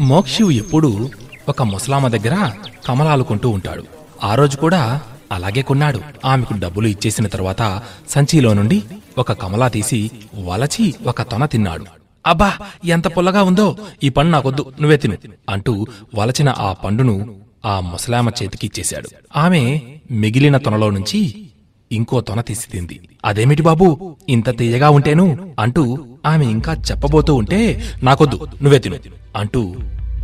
మోక్షివ్ ఎప్పుడూ ఒక ముసలామ దగ్గర కమలాలు కొంటూ ఉంటాడు. ఆ రోజు కూడా అలాగే కొన్నాడు. ఆమెకు డబ్బులు ఇచ్చేసిన తర్వాత సంచిలో నుండి ఒక కమలా తీసి వలచి ఒక తొన తిన్నాడు. అబ్బా ఎంత పుల్లగా ఉందో! ఈ పండు నాకొద్దు నువ్వే తిను అంటూ వలచిన ఆ పండును ఆ ముసలామ చేతికిచ్చేశాడు ఆమె మిగిలిన తొనలో నుంచి ఇంకో తొన తీసి తింది. అదేమిటి బాబూ? ఇంత తీయగా ఉంటేను? అంటూ ఆమె ఇంకా చెప్పబోతూ ఉంటే నాకొద్దు నువ్వే తిను అంటూ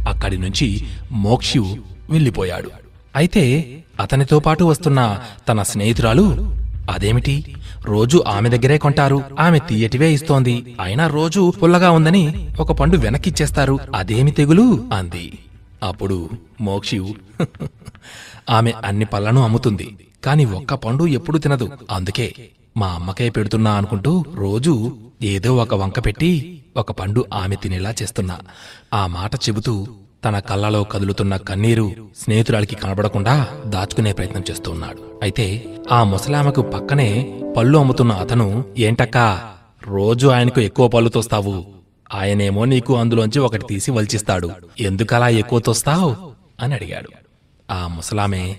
అక్కడి నుంచి మోక్షు వెళ్ళిపోయాడు. అయితే అతనితో పాటు వస్తున్న తన స్నేహితురాలు అదేమిటి? రోజు ఆమె దగ్గరే కొంటారు ఆమె తీయటివే ఇస్తోంది. అయినా రోజు పుల్లగా ఉందని ఒక పండు వెనక్కిచ్చేస్తారు. అదేమి తెగులు? అంది. అప్పుడు మోక్షు ఆమె అన్ని పళ్ళను అమ్ముతుంది. కాని ఒక్క పండు ఎప్పుడు తినదు. అందుకే మా అమ్మకే పెడుతున్నా అనుకుంటూ రోజు ఏదో ఒక వంక పెట్టి ఒక పండు ఆమె తినేలా చేస్తున్నా. ఆ మాట చెబుతూ తన కళ్ళలో కదులుతున్న కన్నీరు స్నేహితురాలికి కనబడకుండా దాచుకునే ప్రయత్నం చేస్తూ ఉన్నాడు అయితే ఆ ముసలామెకు పక్కనే పళ్ళు అమ్ముతున్న అతను ఏంటక్కా రోజు ఆయనకు ఎక్కువ పళ్ళు తోస్తావు. ఆయనేమో నీకు అందులోంచి ఒకటి తీసి వల్చిస్తాడు. ఎందుకలా ఎక్కువ తోస్తావు? అని అడిగాడు. ఆ ముసలామే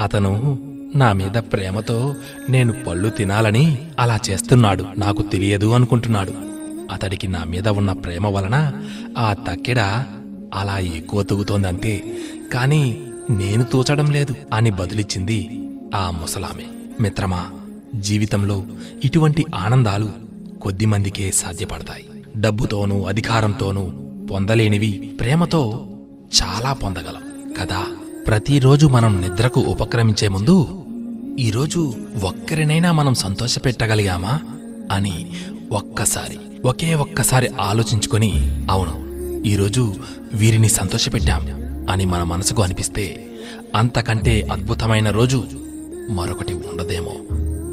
అతను నా మీద ప్రేమతో నేను పళ్ళు తినాలని అలా చేస్తున్నాడు. నాకు తెలియదు అనుకుంటున్నాడు. అతడికి నా మీద ఉన్న ప్రేమ వలన ఆ తక్కెడ అలా ఎక్కువ తూగుతోందంతే కాని నేను తూచడం లేదు అని బదులిచ్చింది ఆ ముసలామె. మిత్రమా జీవితంలో ఇటువంటి ఆనందాలు కొద్దిమందికే సాధ్యపడతాయి. డబ్బుతోనూ అధికారంతోనూ పొందలేనివి ప్రేమతో చాలా పొందగలం. కదా? ప్రతిరోజు మనం నిద్రకు ఉపక్రమించే ముందు ఈరోజు ఒక్కరినైనా మనం సంతోషపెట్టగలిగామా అని ఒక్కసారి ఒకే ఒక్కసారి ఆలోచించుకొని అవును ఈరోజు వీరిని సంతోషపెట్టాం అని మన మనసుకు అనిపిస్తే అంతకంటే అద్భుతమైన రోజు మరొకటి ఉండదేమో.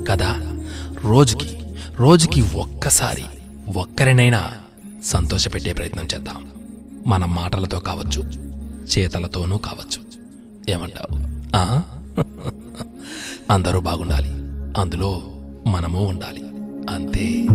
కదా? రోజుకి రోజుకి ఒక్కసారి ఒక్కరినైనా సంతోషపెట్టే ప్రయత్నం చేద్దాం. మన మాటలతో కావచ్చు చేతలతోనూ కావచ్చు. ఏమంటావు? అందరూ బాగుండాలి. అందులో మనము ఉండాలి. అంతే.